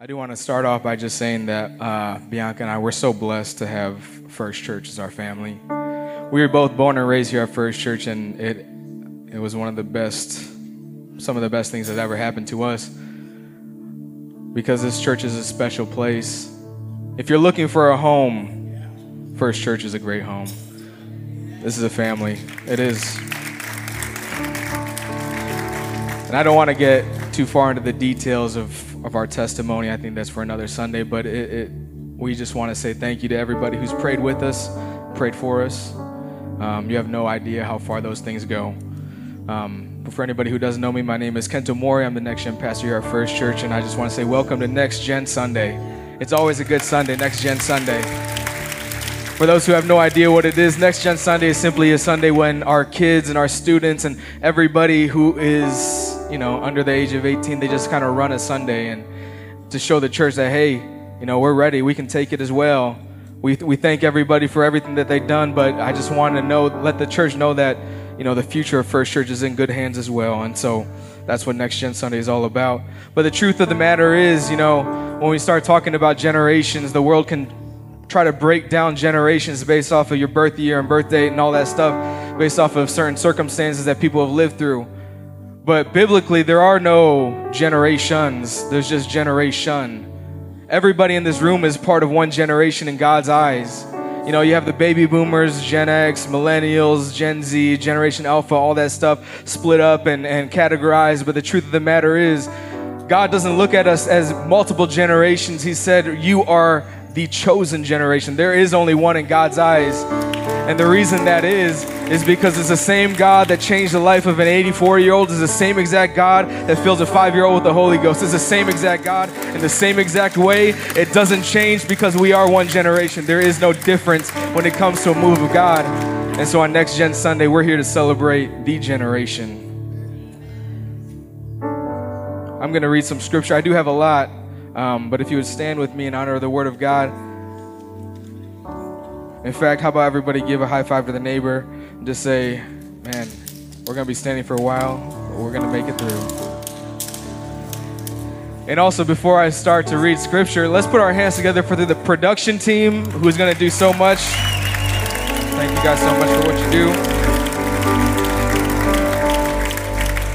I do want to start off by just saying that uh, Bianca and I, we're so blessed to have First Church as our family. We were both born and raised here at First Church, and it it was one of the best, some of the best things that ever happened to us. Because this church is a special place. If you're looking for a home, First Church is a great home. This is a family. It is. And I don't want to get too far into the details of, of our testimony. I think that's for another Sunday. But it, it, we just want to say thank you to everybody who's prayed with us, prayed for us. Um, you have no idea how far those things go. Um, but for anybody who doesn't know me, my name is Kento Mori. I'm the Next Gen pastor here at First Church, and I just want to say welcome to Next Gen Sunday. It's always a good Sunday, Next Gen Sunday. For those who have no idea what it is, Next Gen Sunday is simply a Sunday when our kids and our students and everybody who is you know, under the age of 18, they just kind of run a Sunday and to show the church that, hey, you know, we're ready. We can take it as well. We, we thank everybody for everything that they've done, but I just want to know, let the church know that, you know, the future of First Church is in good hands as well. And so that's what Next Gen Sunday is all about. But the truth of the matter is, you know, when we start talking about generations, the world can try to break down generations based off of your birth year and birth date and all that stuff, based off of certain circumstances that people have lived through. But biblically, there are no generations, there's just generation. Everybody in this room is part of one generation in God's eyes. You know, you have the baby boomers, Gen X, millennials, Gen Z, Generation Alpha, all that stuff split up and, and categorized. But the truth of the matter is, God doesn't look at us as multiple generations. He said, You are the chosen generation. There is only one in God's eyes. And the reason that is, is because it's the same God that changed the life of an 84 year old, is the same exact God that fills a five year old with the Holy Ghost. It's the same exact God in the same exact way. It doesn't change because we are one generation. There is no difference when it comes to a move of God. And so on Next Gen Sunday, we're here to celebrate the generation. I'm going to read some scripture. I do have a lot, um, but if you would stand with me in honor of the Word of God. In fact, how about everybody give a high five to the neighbor and just say, man, we're going to be standing for a while, but we're going to make it through. And also, before I start to read scripture, let's put our hands together for the production team who's going to do so much. Thank you guys so much for what you do.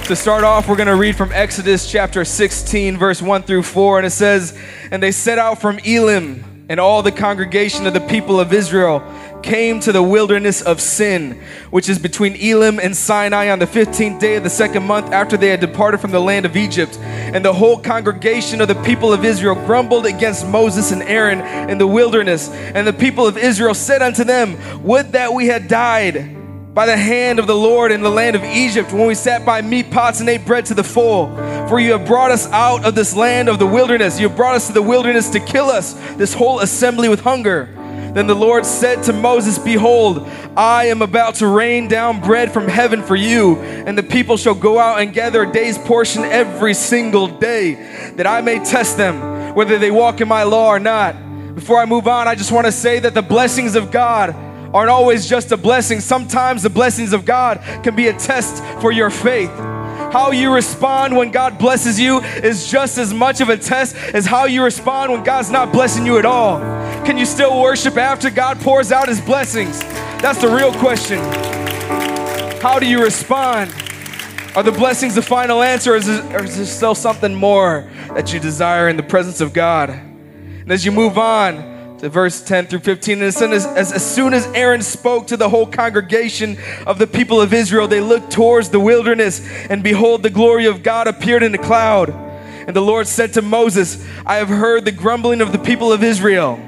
To start off, we're going to read from Exodus chapter 16, verse 1 through 4, and it says, And they set out from Elim and all the congregation of the people of Israel came to the wilderness of Sin, which is between Elim and Sinai on the 15th day of the second month after they had departed from the land of Egypt. And the whole congregation of the people of Israel grumbled against Moses and Aaron in the wilderness. And the people of Israel said unto them, Would that we had died by the hand of the Lord in the land of Egypt when we sat by meat pots and ate bread to the full. For you have brought us out of this land of the wilderness. You have brought us to the wilderness to kill us, this whole assembly with hunger. Then the Lord said to Moses, Behold, I am about to rain down bread from heaven for you, and the people shall go out and gather a day's portion every single day, that I may test them whether they walk in my law or not. Before I move on, I just want to say that the blessings of God aren't always just a blessing. Sometimes the blessings of God can be a test for your faith. How you respond when God blesses you is just as much of a test as how you respond when God's not blessing you at all. Can you still worship after God pours out his blessings? That's the real question. How do you respond? Are the blessings the final answer, or is, there still something more that you desire in the presence of God? And as you move on, to verse 10 through 15. And as soon as, as, as soon as Aaron spoke to the whole congregation of the people of Israel, they looked towards the wilderness, and behold, the glory of God appeared in a cloud. And the Lord said to Moses, I have heard the grumbling of the people of Israel.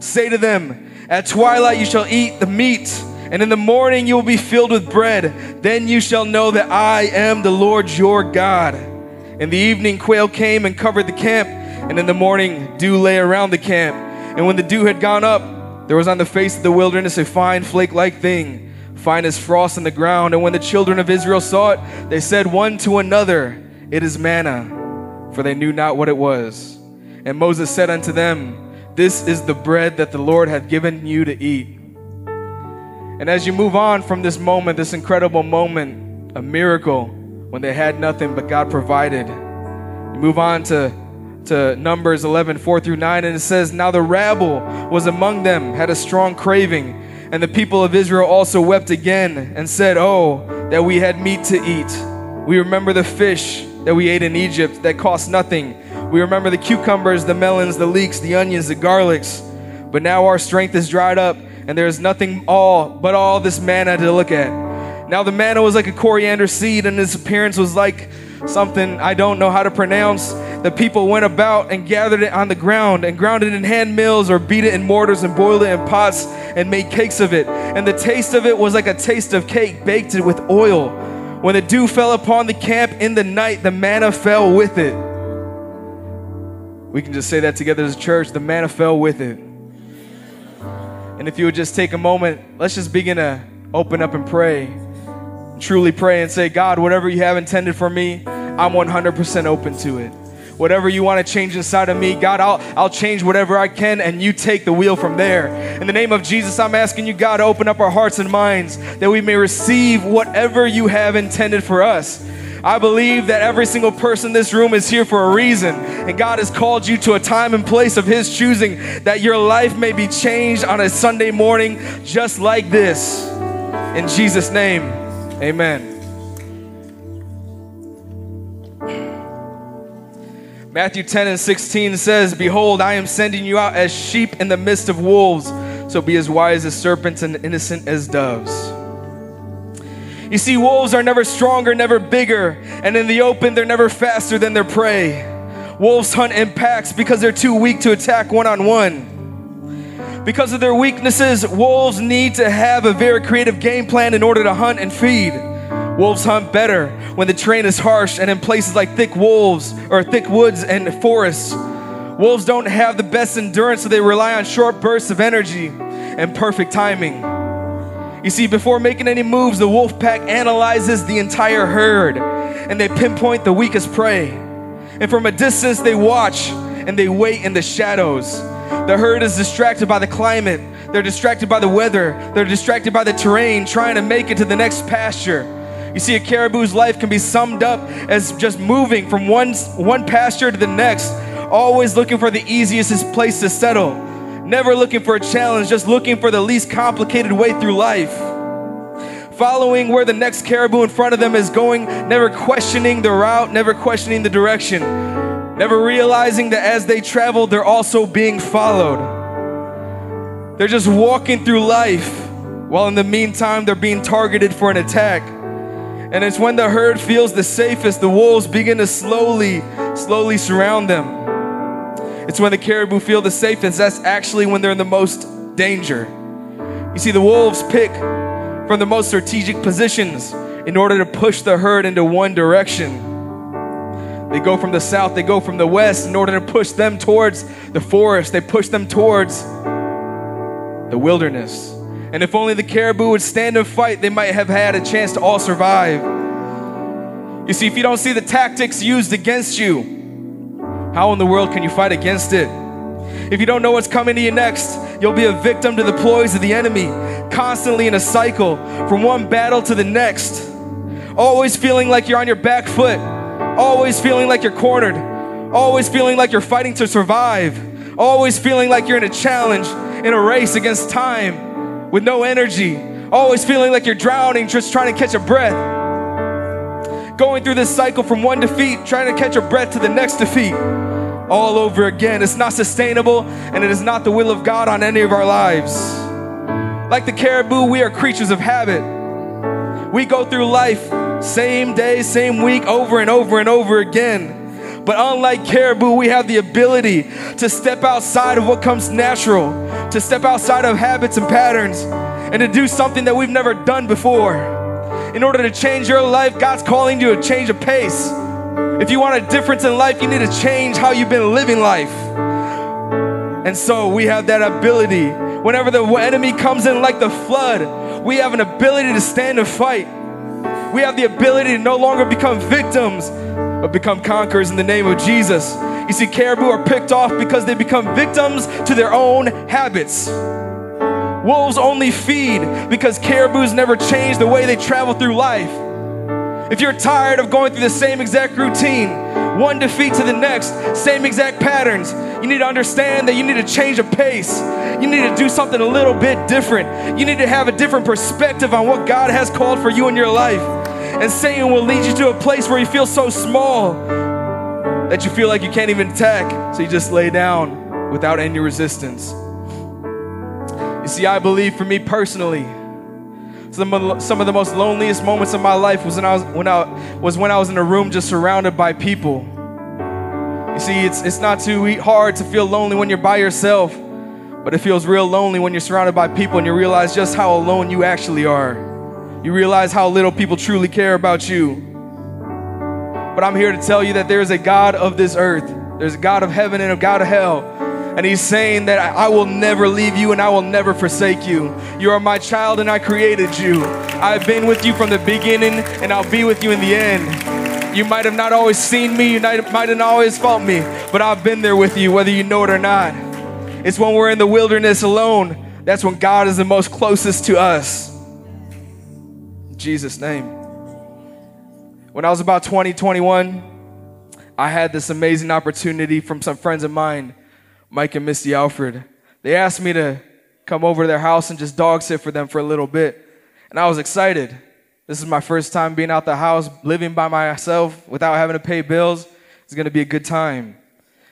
Say to them, At twilight you shall eat the meat, and in the morning you will be filled with bread. Then you shall know that I am the Lord your God. In the evening, quail came and covered the camp, and in the morning, dew lay around the camp. And when the dew had gone up, there was on the face of the wilderness a fine flake like thing, fine as frost on the ground. And when the children of Israel saw it, they said one to another, It is manna, for they knew not what it was. And Moses said unto them, This is the bread that the Lord hath given you to eat. And as you move on from this moment, this incredible moment, a miracle, when they had nothing but God provided, you move on to to Numbers 11, 4 through 9, and it says, Now the rabble was among them, had a strong craving, and the people of Israel also wept again and said, Oh, that we had meat to eat. We remember the fish that we ate in Egypt that cost nothing. We remember the cucumbers, the melons, the leeks, the onions, the garlics. But now our strength is dried up, and there is nothing all but all this manna to look at. Now the manna was like a coriander seed, and its appearance was like something I don't know how to pronounce. The people went about and gathered it on the ground and ground it in hand mills or beat it in mortars and boiled it in pots and made cakes of it. And the taste of it was like a taste of cake baked it with oil. When the dew fell upon the camp in the night, the manna fell with it. We can just say that together as a church. The manna fell with it. And if you would just take a moment, let's just begin to open up and pray. Truly pray and say, God, whatever you have intended for me, I'm 100% open to it. Whatever you want to change inside of me, God, I'll, I'll change whatever I can and you take the wheel from there. In the name of Jesus, I'm asking you, God, to open up our hearts and minds that we may receive whatever you have intended for us. I believe that every single person in this room is here for a reason. And God has called you to a time and place of His choosing that your life may be changed on a Sunday morning just like this. In Jesus' name, amen. Matthew 10 and 16 says, Behold, I am sending you out as sheep in the midst of wolves, so be as wise as serpents and innocent as doves. You see, wolves are never stronger, never bigger, and in the open, they're never faster than their prey. Wolves hunt in packs because they're too weak to attack one on one. Because of their weaknesses, wolves need to have a very creative game plan in order to hunt and feed. Wolves hunt better when the terrain is harsh and in places like thick wolves or thick woods and forests. Wolves don't have the best endurance, so they rely on short bursts of energy and perfect timing. You see, before making any moves, the wolf pack analyzes the entire herd and they pinpoint the weakest prey. And from a distance, they watch and they wait in the shadows. The herd is distracted by the climate, they're distracted by the weather, they're distracted by the terrain, trying to make it to the next pasture. You see, a caribou's life can be summed up as just moving from one, one pasture to the next, always looking for the easiest place to settle never looking for a challenge, just looking for the least complicated way through life. Following where the next caribou in front of them is going, never questioning the route, never questioning the direction, never realizing that as they travel, they're also being followed. They're just walking through life while in the meantime, they're being targeted for an attack. And it's when the herd feels the safest, the wolves begin to slowly, slowly surround them. It's when the caribou feel the safest. That's actually when they're in the most danger. You see, the wolves pick from the most strategic positions in order to push the herd into one direction. They go from the south, they go from the west in order to push them towards the forest. They push them towards the wilderness. And if only the caribou would stand and fight, they might have had a chance to all survive. You see, if you don't see the tactics used against you, how in the world can you fight against it? If you don't know what's coming to you next, you'll be a victim to the ploys of the enemy, constantly in a cycle from one battle to the next. Always feeling like you're on your back foot, always feeling like you're cornered, always feeling like you're fighting to survive, always feeling like you're in a challenge, in a race against time with no energy, always feeling like you're drowning, just trying to catch a breath going through this cycle from one defeat, trying to catch a breath to the next defeat all over again. It's not sustainable and it is not the will of God on any of our lives. Like the caribou, we are creatures of habit. We go through life same day, same week, over and over and over again. But unlike caribou, we have the ability to step outside of what comes natural, to step outside of habits and patterns, and to do something that we've never done before. In order to change your life, God's calling you to change a pace. If you want a difference in life, you need to change how you've been living life. And so we have that ability. Whenever the enemy comes in like the flood, we have an ability to stand and fight. We have the ability to no longer become victims, but become conquerors in the name of Jesus. You see, caribou are picked off because they become victims to their own habits. Wolves only feed because caribous never change the way they travel through life. If you're tired of going through the same exact routine, one defeat to the next, same exact patterns. You need to understand that you need to change a pace. You need to do something a little bit different. You need to have a different perspective on what God has called for you in your life. And Satan will lead you to a place where you feel so small that you feel like you can't even attack. So you just lay down without any resistance. You see, I believe for me personally, some of, some of the most loneliest moments of my life was when I was when I was when I was in a room just surrounded by people. You see, it's it's not too hard to feel lonely when you're by yourself, but it feels real lonely when you're surrounded by people and you realize just how alone you actually are. You realize how little people truly care about you. But I'm here to tell you that there is a God of this earth. There's a God of heaven and a God of hell and he's saying that I will never leave you and I will never forsake you. You are my child and I created you. I've been with you from the beginning and I'll be with you in the end. You might have not always seen me, you might have not always felt me, but I've been there with you, whether you know it or not. It's when we're in the wilderness alone, that's when God is the most closest to us. Jesus' name. When I was about 20, 21, I had this amazing opportunity from some friends of mine Mike and Misty Alfred. They asked me to come over to their house and just dog sit for them for a little bit. And I was excited. This is my first time being out the house, living by myself without having to pay bills. It's going to be a good time.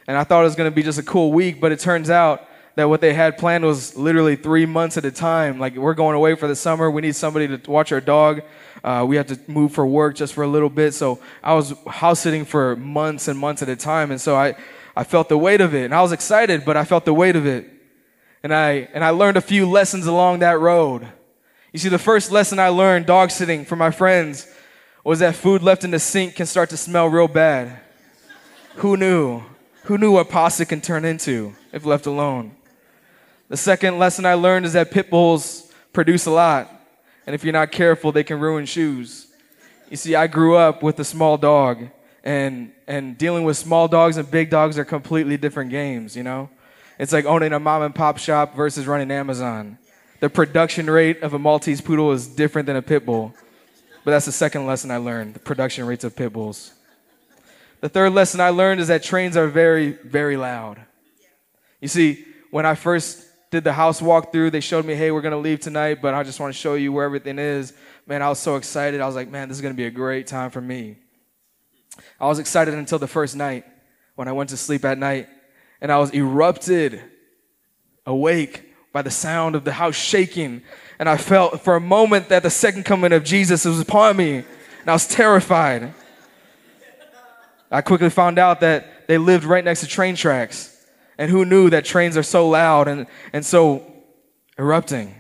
And I thought it was going to be just a cool week, but it turns out that what they had planned was literally three months at a time. Like, we're going away for the summer. We need somebody to watch our dog. Uh, we have to move for work just for a little bit. So I was house sitting for months and months at a time. And so I, I felt the weight of it. And I was excited, but I felt the weight of it. And I, and I learned a few lessons along that road. You see, the first lesson I learned dog sitting from my friends was that food left in the sink can start to smell real bad. Who knew? Who knew what pasta can turn into if left alone? The second lesson I learned is that pit bulls produce a lot. And if you're not careful, they can ruin shoes. You see, I grew up with a small dog and and dealing with small dogs and big dogs are completely different games, you know? It's like owning a mom and pop shop versus running Amazon. The production rate of a Maltese poodle is different than a pit bull. But that's the second lesson I learned, the production rates of pit bulls. The third lesson I learned is that trains are very, very loud. You see, when I first did the house walkthrough, they showed me, hey, we're going to leave tonight, but I just want to show you where everything is. Man, I was so excited. I was like, man, this is going to be a great time for me. I was excited until the first night when I went to sleep at night and I was erupted awake by the sound of the house shaking. And I felt for a moment that the second coming of Jesus was upon me and I was terrified. I quickly found out that they lived right next to train tracks. And who knew that trains are so loud and, and so erupting?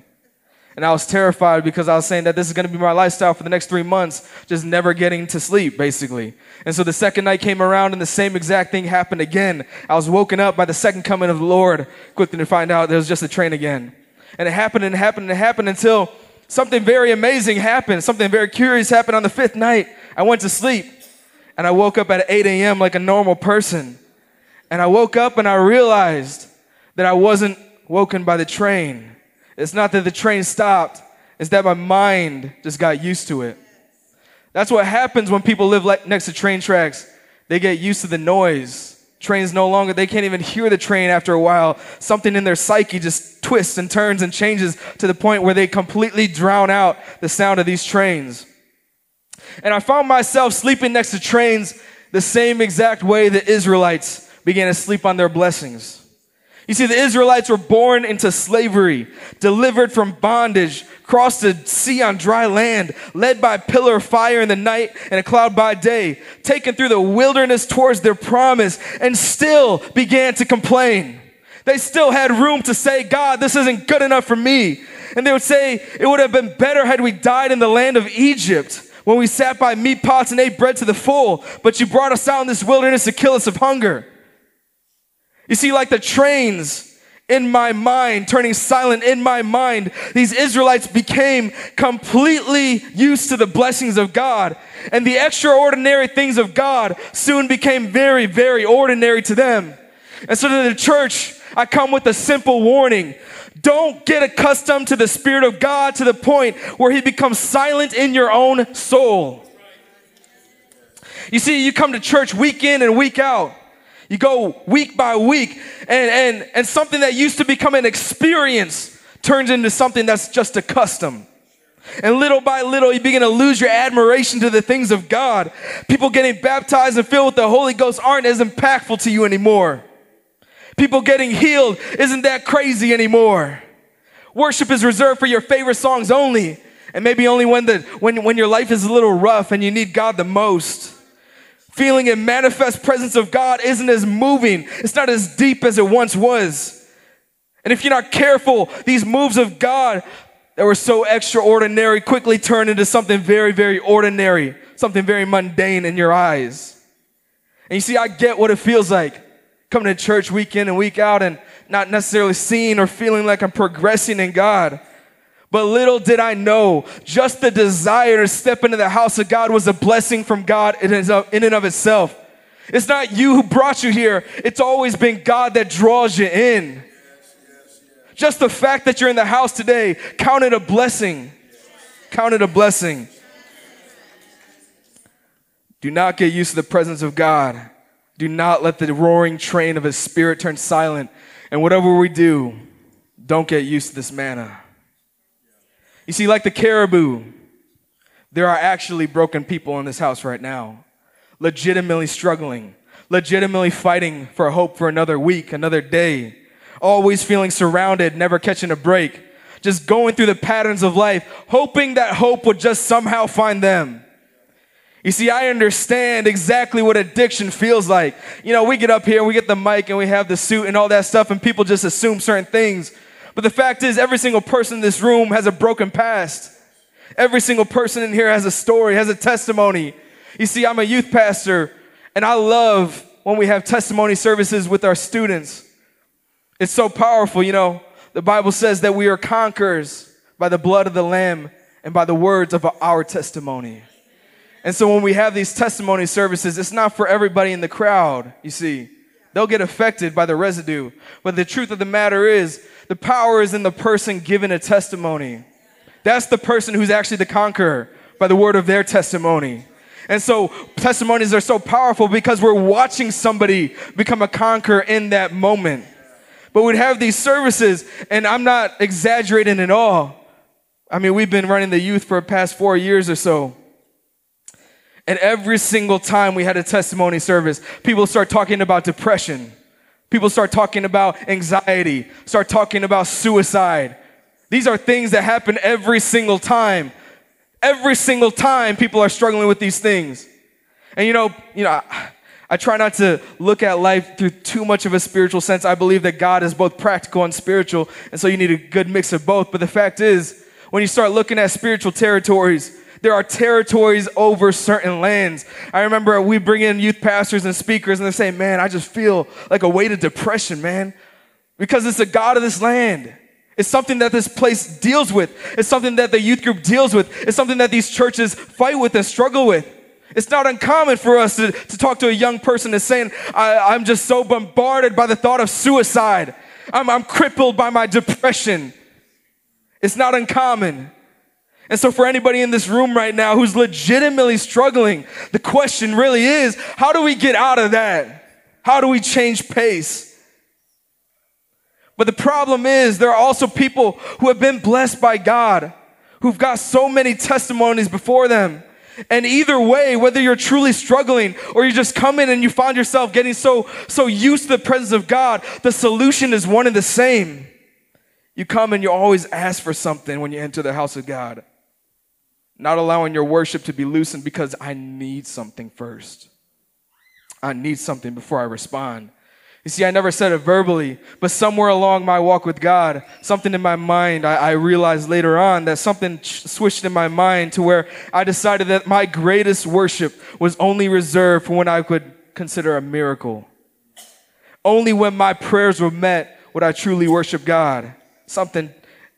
And I was terrified because I was saying that this is going to be my lifestyle for the next three months, just never getting to sleep, basically. And so the second night came around and the same exact thing happened again. I was woken up by the second coming of the Lord, quickly to find out there was just a train again. And it happened and happened and happened until something very amazing happened. Something very curious happened on the fifth night. I went to sleep and I woke up at 8 a.m. like a normal person. And I woke up and I realized that I wasn't woken by the train. It's not that the train stopped, it's that my mind just got used to it. That's what happens when people live like next to train tracks. They get used to the noise. Trains no longer, they can't even hear the train after a while. Something in their psyche just twists and turns and changes to the point where they completely drown out the sound of these trains. And I found myself sleeping next to trains the same exact way the Israelites began to sleep on their blessings. You see, the Israelites were born into slavery, delivered from bondage, crossed the sea on dry land, led by a pillar of fire in the night and a cloud by day, taken through the wilderness towards their promise, and still began to complain. They still had room to say, God, this isn't good enough for me. And they would say, it would have been better had we died in the land of Egypt when we sat by meat pots and ate bread to the full, but you brought us out in this wilderness to kill us of hunger. You see, like the trains in my mind, turning silent in my mind, these Israelites became completely used to the blessings of God. And the extraordinary things of God soon became very, very ordinary to them. And so to the church, I come with a simple warning. Don't get accustomed to the Spirit of God to the point where He becomes silent in your own soul. You see, you come to church week in and week out. You go week by week, and, and, and something that used to become an experience turns into something that's just a custom. And little by little, you begin to lose your admiration to the things of God. People getting baptized and filled with the Holy Ghost aren't as impactful to you anymore. People getting healed isn't that crazy anymore. Worship is reserved for your favorite songs only, and maybe only when, the, when, when your life is a little rough and you need God the most feeling and manifest presence of God isn't as moving. It's not as deep as it once was. And if you're not careful, these moves of God that were so extraordinary quickly turn into something very, very ordinary, something very mundane in your eyes. And you see, I get what it feels like coming to church week in and week out and not necessarily seeing or feeling like I'm progressing in God. But little did I know, just the desire to step into the house of God was a blessing from God in and of itself. It's not you who brought you here, it's always been God that draws you in. Just the fact that you're in the house today, count it a blessing. Count it a blessing. Do not get used to the presence of God. Do not let the roaring train of His Spirit turn silent. And whatever we do, don't get used to this manna. You see, like the caribou, there are actually broken people in this house right now, legitimately struggling, legitimately fighting for hope for another week, another day, always feeling surrounded, never catching a break, just going through the patterns of life, hoping that hope would just somehow find them. You see, I understand exactly what addiction feels like. You know, we get up here, we get the mic, and we have the suit and all that stuff, and people just assume certain things. But the fact is, every single person in this room has a broken past. Every single person in here has a story, has a testimony. You see, I'm a youth pastor, and I love when we have testimony services with our students. It's so powerful, you know. The Bible says that we are conquerors by the blood of the Lamb and by the words of our testimony. And so when we have these testimony services, it's not for everybody in the crowd, you see. They'll get affected by the residue. But the truth of the matter is, the power is in the person giving a testimony. That's the person who's actually the conqueror by the word of their testimony. And so testimonies are so powerful because we're watching somebody become a conqueror in that moment. But we'd have these services, and I'm not exaggerating at all. I mean, we've been running the youth for the past four years or so. And every single time we had a testimony service, people start talking about depression. People start talking about anxiety, start talking about suicide. These are things that happen every single time. Every single time people are struggling with these things. And you know, you know, I, I try not to look at life through too much of a spiritual sense. I believe that God is both practical and spiritual, and so you need a good mix of both. But the fact is, when you start looking at spiritual territories, there are territories over certain lands. I remember we bring in youth pastors and speakers and they say, man, I just feel like a weight of depression, man, because it's the God of this land. It's something that this place deals with. It's something that the youth group deals with. It's something that these churches fight with and struggle with. It's not uncommon for us to, to talk to a young person and saying, I, am just so bombarded by the thought of suicide. I'm, I'm crippled by my depression. It's not uncommon. And so, for anybody in this room right now who's legitimately struggling, the question really is how do we get out of that? How do we change pace? But the problem is, there are also people who have been blessed by God, who've got so many testimonies before them. And either way, whether you're truly struggling or you just come in and you find yourself getting so, so used to the presence of God, the solution is one and the same. You come and you always ask for something when you enter the house of God not allowing your worship to be loosened because I need something first. I need something before I respond. You see, I never said it verbally, but somewhere along my walk with God, something in my mind, I, I realized later on that something switched in my mind to where I decided that my greatest worship was only reserved for when I could consider a miracle. Only when my prayers were met would I truly worship God. Something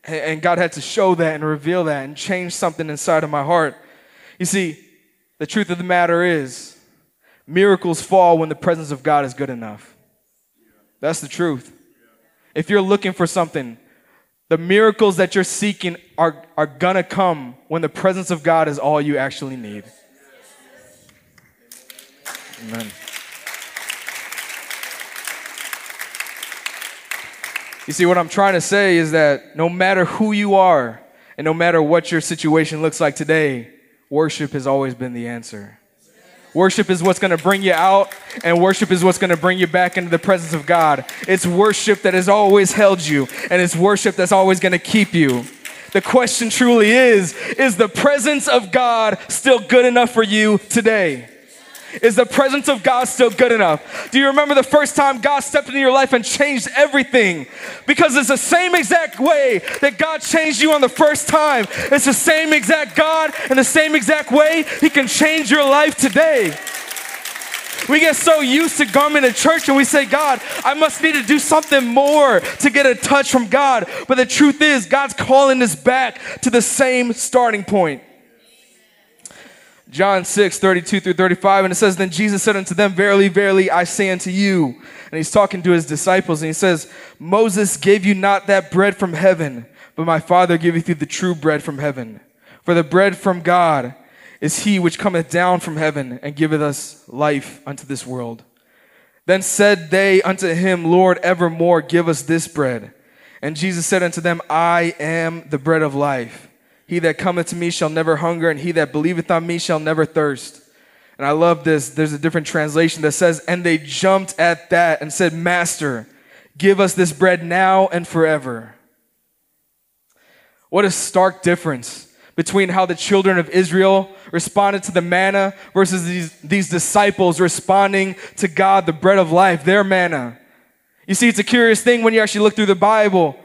and God had to show that and reveal that and change something inside of my heart. You see, the truth of the matter is, miracles fall when the presence of God is good enough. That's the truth. If you're looking for something, the miracles that you're seeking are, are gonna come when the presence of God is all you actually need. Amen. You see, what I'm trying to say is that no matter who you are and no matter what your situation looks like today, worship has always been the answer. Worship is what's going to bring you out, and worship is what's going to bring you back into the presence of God. It's worship that has always held you, and it's worship that's always going to keep you. The question truly is Is the presence of God still good enough for you today? Is the presence of God still good enough? Do you remember the first time God stepped into your life and changed everything? Because it's the same exact way that God changed you on the first time. It's the same exact God and the same exact way He can change your life today. We get so used to coming to church and we say, God, I must need to do something more to get a touch from God. But the truth is, God's calling us back to the same starting point. John 6, 32 through 35, and it says, Then Jesus said unto them, Verily, verily, I say unto you. And he's talking to his disciples, and he says, Moses gave you not that bread from heaven, but my Father giveth you the true bread from heaven. For the bread from God is he which cometh down from heaven, and giveth us life unto this world. Then said they unto him, Lord, evermore give us this bread. And Jesus said unto them, I am the bread of life. He that cometh to me shall never hunger, and he that believeth on me shall never thirst. And I love this. There's a different translation that says, And they jumped at that and said, Master, give us this bread now and forever. What a stark difference between how the children of Israel responded to the manna versus these, these disciples responding to God, the bread of life, their manna. You see, it's a curious thing when you actually look through the Bible.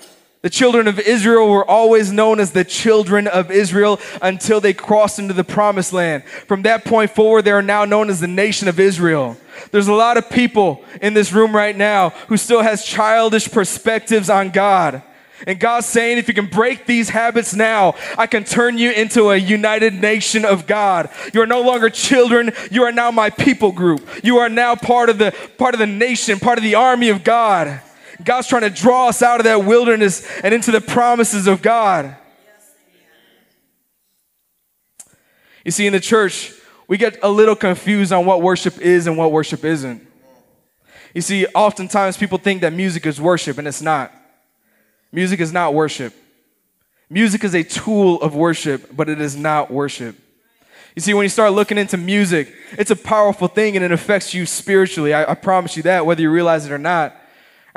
The children of Israel were always known as the children of Israel until they crossed into the promised land. From that point forward, they are now known as the nation of Israel. There's a lot of people in this room right now who still has childish perspectives on God. And God's saying, if you can break these habits now, I can turn you into a united nation of God. You are no longer children. You are now my people group. You are now part of the, part of the nation, part of the army of God. God's trying to draw us out of that wilderness and into the promises of God. You see, in the church, we get a little confused on what worship is and what worship isn't. You see, oftentimes people think that music is worship, and it's not. Music is not worship. Music is a tool of worship, but it is not worship. You see, when you start looking into music, it's a powerful thing and it affects you spiritually. I, I promise you that, whether you realize it or not.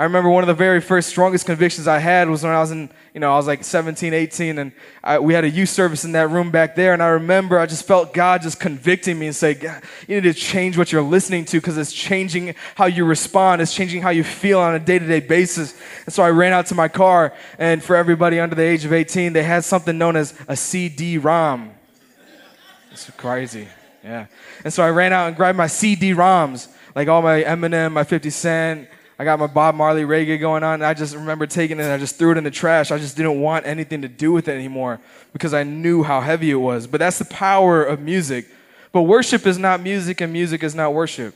I remember one of the very first strongest convictions I had was when I was in, you know, I was like 17, 18, and I, we had a youth service in that room back there. And I remember I just felt God just convicting me and say, you need to change what you're listening to because it's changing how you respond. It's changing how you feel on a day to day basis. And so I ran out to my car, and for everybody under the age of 18, they had something known as a CD ROM. It's crazy. Yeah. And so I ran out and grabbed my CD ROMs, like all my Eminem, my 50 Cent, I got my Bob Marley reggae going on. I just remember taking it and I just threw it in the trash. I just didn't want anything to do with it anymore because I knew how heavy it was. But that's the power of music. But worship is not music and music is not worship.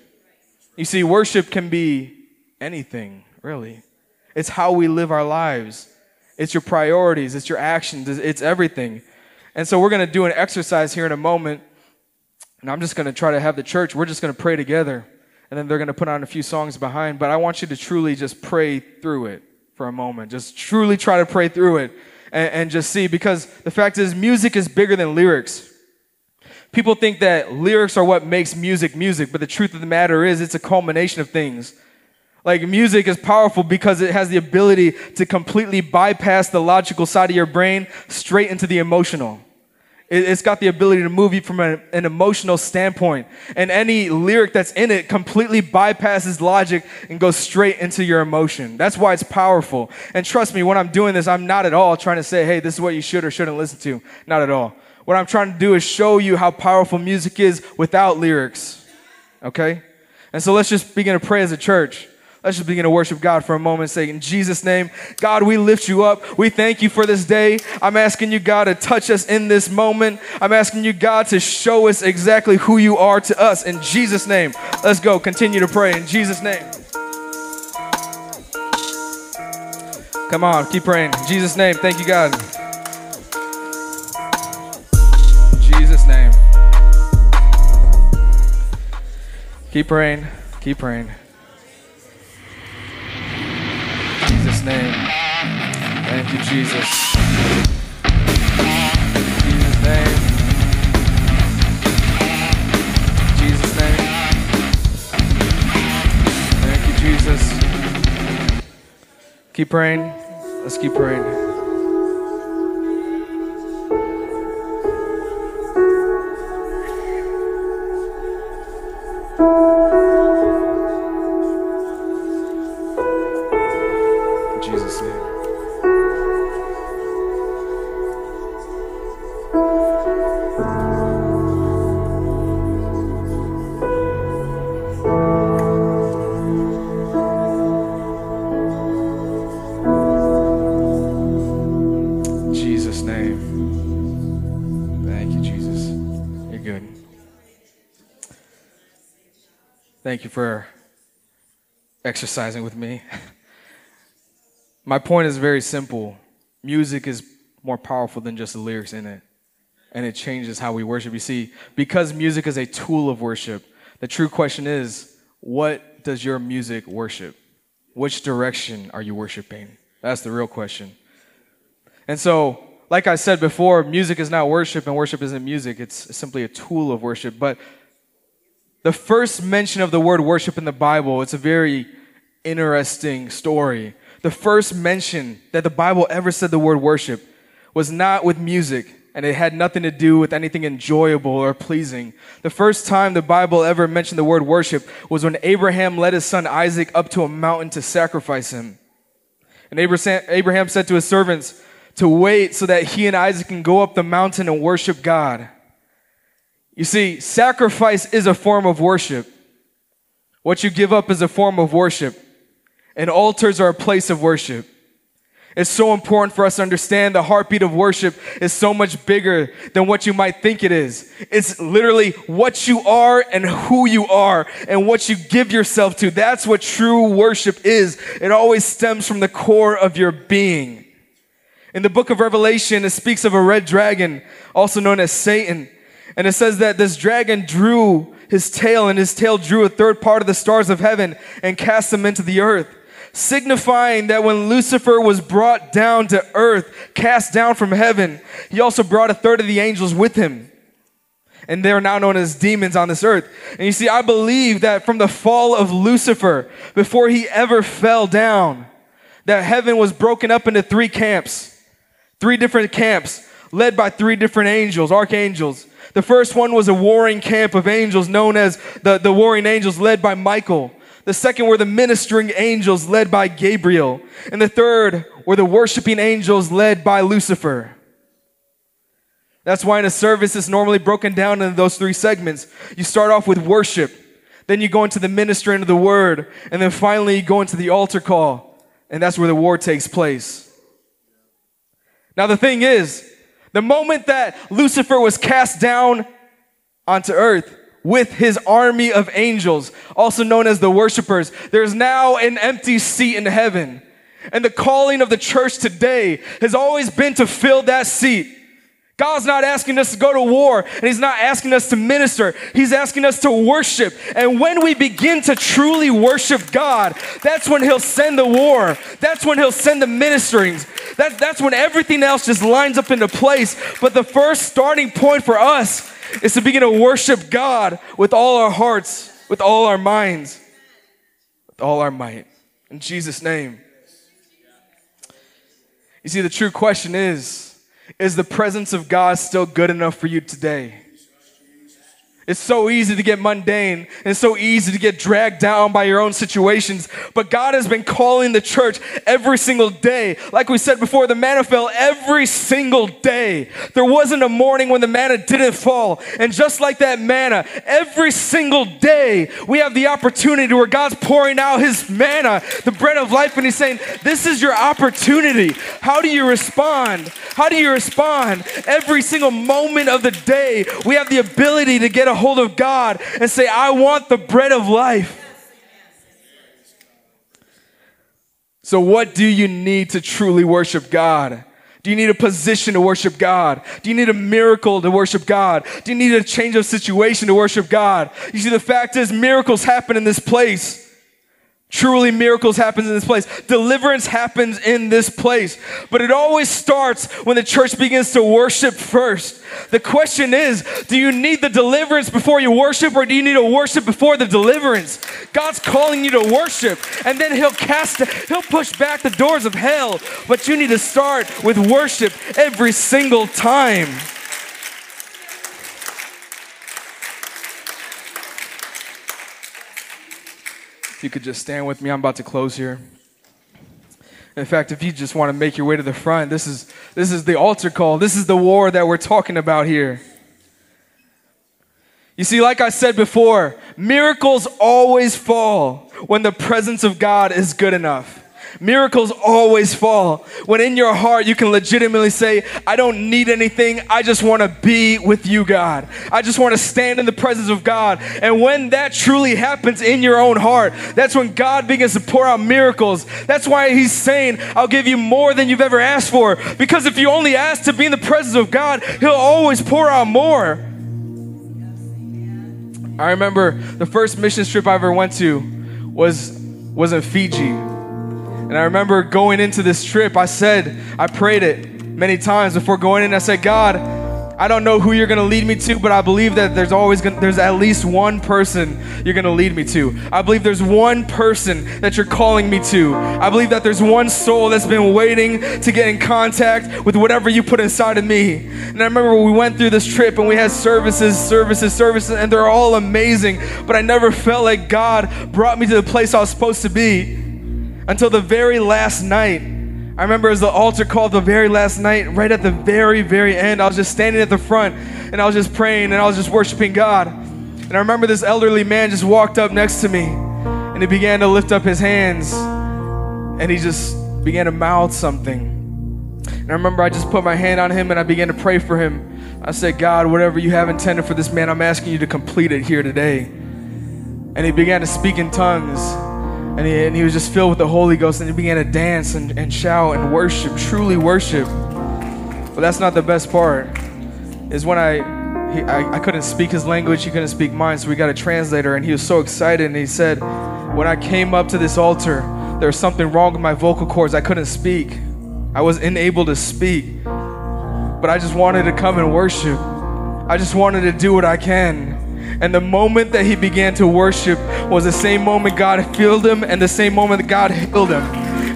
You see, worship can be anything, really. It's how we live our lives. It's your priorities, it's your actions, it's everything. And so we're going to do an exercise here in a moment. And I'm just going to try to have the church, we're just going to pray together and then they're going to put on a few songs behind. But I want you to truly just pray through it for a moment. Just truly try to pray through it and, and just see, because the fact is, music is bigger than lyrics. People think that lyrics are what makes music music, but the truth of the matter is, it's a culmination of things. Like music is powerful because it has the ability to completely bypass the logical side of your brain straight into the emotional. It's got the ability to move you from an, emotional standpoint. And any lyric that's in it completely bypasses logic and goes straight into your emotion. That's why it's powerful. And trust me, when I'm doing this, I'm not at all trying to say, hey, this is what you should or shouldn't listen to. Not at all. What I'm trying to do is show you how powerful music is without lyrics. Okay? And so let's just begin to pray as a church. Let's just begin to worship God for a moment. Say, in Jesus' name, God, we lift you up. We thank you for this day. I'm asking you, God, to touch us in this moment. I'm asking you, God, to show us exactly who you are to us. In Jesus' name, let's go. Continue to pray. In Jesus' name. Come on, keep praying. In Jesus' name, thank you, God. Jesus' name. Keep praying. Keep praying. Name. Thank you, Jesus. Jesus' name. Jesus' name. Thank you, Jesus. Keep praying. Let's keep praying. Exercising with me. My point is very simple. Music is more powerful than just the lyrics in it, and it changes how we worship. You see, because music is a tool of worship, the true question is what does your music worship? Which direction are you worshiping? That's the real question. And so, like I said before, music is not worship, and worship isn't music. It's simply a tool of worship. But the first mention of the word worship in the Bible, it's a very interesting story. The first mention that the Bible ever said the word worship was not with music, and it had nothing to do with anything enjoyable or pleasing. The first time the Bible ever mentioned the word worship was when Abraham led his son Isaac up to a mountain to sacrifice him. And Abraham said to his servants to wait so that he and Isaac can go up the mountain and worship God. You see, sacrifice is a form of worship. What you give up is a form of worship. And altars are a place of worship. It's so important for us to understand the heartbeat of worship is so much bigger than what you might think it is. It's literally what you are and who you are and what you give yourself to. That's what true worship is. It always stems from the core of your being. In the book of Revelation, it speaks of a red dragon, also known as Satan. And it says that this dragon drew his tail, and his tail drew a third part of the stars of heaven and cast them into the earth, signifying that when Lucifer was brought down to earth, cast down from heaven, he also brought a third of the angels with him. And they're now known as demons on this earth. And you see, I believe that from the fall of Lucifer, before he ever fell down, that heaven was broken up into three camps, three different camps, led by three different angels, archangels. The first one was a warring camp of angels known as the, the warring angels led by Michael. The second were the ministering angels led by Gabriel. And the third were the worshiping angels led by Lucifer. That's why in a service it's normally broken down into those three segments. You start off with worship, then you go into the ministering of the word, and then finally you go into the altar call, and that's where the war takes place. Now the thing is, the moment that Lucifer was cast down onto earth with his army of angels, also known as the worshipers, there's now an empty seat in heaven. And the calling of the church today has always been to fill that seat. God's not asking us to go to war and He's not asking us to minister. He's asking us to worship. And when we begin to truly worship God, that's when He'll send the war. That's when He'll send the ministerings. That, that's when everything else just lines up into place. But the first starting point for us is to begin to worship God with all our hearts, with all our minds, with all our might. In Jesus' name. You see, the true question is, is the presence of God still good enough for you today? It's so easy to get mundane and so easy to get dragged down by your own situations. But God has been calling the church every single day. Like we said before, the manna fell every single day. There wasn't a morning when the manna didn't fall. And just like that manna, every single day we have the opportunity where God's pouring out his manna, the bread of life, and he's saying, This is your opportunity. How do you respond? How do you respond? Every single moment of the day, we have the ability to get a hold of God and say, I want the bread of life. So, what do you need to truly worship God? Do you need a position to worship God? Do you need a miracle to worship God? Do you need a change of situation to worship God? You see, the fact is, miracles happen in this place. Truly, miracles happen in this place. Deliverance happens in this place. But it always starts when the church begins to worship first. The question is do you need the deliverance before you worship, or do you need to worship before the deliverance? God's calling you to worship, and then He'll cast, He'll push back the doors of hell. But you need to start with worship every single time. You could just stand with me, I'm about to close here. In fact, if you just want to make your way to the front, this is, this is the altar call. This is the war that we're talking about here. You see, like I said before, miracles always fall when the presence of God is good enough. Miracles always fall when in your heart you can legitimately say, I don't need anything. I just want to be with you, God. I just want to stand in the presence of God. And when that truly happens in your own heart, that's when God begins to pour out miracles. That's why He's saying, I'll give you more than you've ever asked for. Because if you only ask to be in the presence of God, He'll always pour out more. I remember the first mission trip I ever went to was was in Fiji. And I remember going into this trip, I said, I prayed it many times before going in. I said, God, I don't know who you're going to lead me to, but I believe that there's always gonna, there's at least one person you're going to lead me to. I believe there's one person that you're calling me to. I believe that there's one soul that's been waiting to get in contact with whatever you put inside of me. And I remember we went through this trip and we had services, services, services, and they're all amazing, but I never felt like God brought me to the place I was supposed to be until the very last night. I remember as the altar called the very last night, right at the very, very end, I was just standing at the front and I was just praying and I was just worshiping God. And I remember this elderly man just walked up next to me and he began to lift up his hands and he just began to mouth something. And I remember I just put my hand on him and I began to pray for him. I said, God, whatever you have intended for this man, I'm asking you to complete it here today. And he began to speak in tongues and he, and he was just filled with the Holy Ghost and he began to dance and, and shout and worship, truly worship. But that's not the best part, is when I, he, I, I couldn't speak his language, he couldn't speak mine, so we got a translator and he was so excited and he said, When I came up to this altar, there was something wrong with my vocal cords. I couldn't speak, I was unable to speak. But I just wanted to come and worship. I just wanted to do what I can. And the moment that he began to worship was the same moment God filled him and the same moment that God healed him.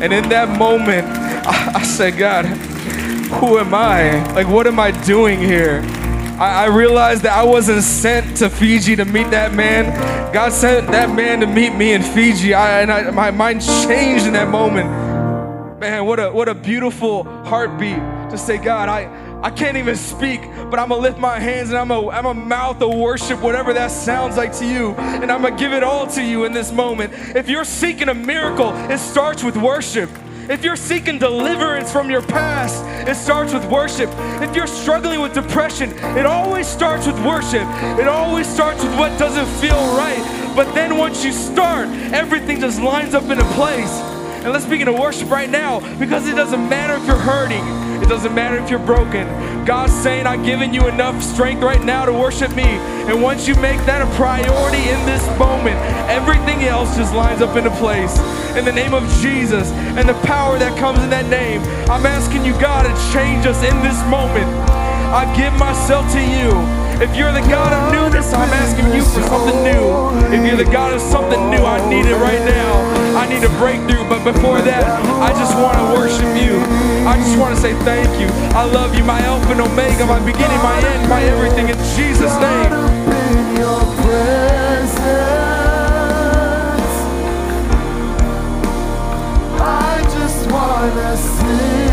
And in that moment, I, I said, God, who am I? Like, what am I doing here? I, I realized that I wasn't sent to Fiji to meet that man. God sent that man to meet me in Fiji. I, and I, my mind changed in that moment. Man, what a what a beautiful heartbeat to say, God, I I can't even speak, but I'm gonna lift my hands and I'm gonna, I'm gonna mouth a worship, whatever that sounds like to you, and I'm gonna give it all to you in this moment. If you're seeking a miracle, it starts with worship. If you're seeking deliverance from your past, it starts with worship. If you're struggling with depression, it always starts with worship. It always starts with what doesn't feel right. But then once you start, everything just lines up in a place. And let's begin to worship right now because it doesn't matter if you're hurting. It doesn't matter if you're broken. God's saying, I've given you enough strength right now to worship me. And once you make that a priority in this moment, everything else just lines up into place. In the name of Jesus and the power that comes in that name, I'm asking you, God, to change us in this moment. I give myself to you. If you're the God of newness, I'm asking you for something new. If you're the God of something new, I need it right now. I need a breakthrough, but before that, I just want to worship you. I just want to say thank you. I love you, my Alpha and Omega, my beginning, my end, my everything. In Jesus' name. I just wanna sing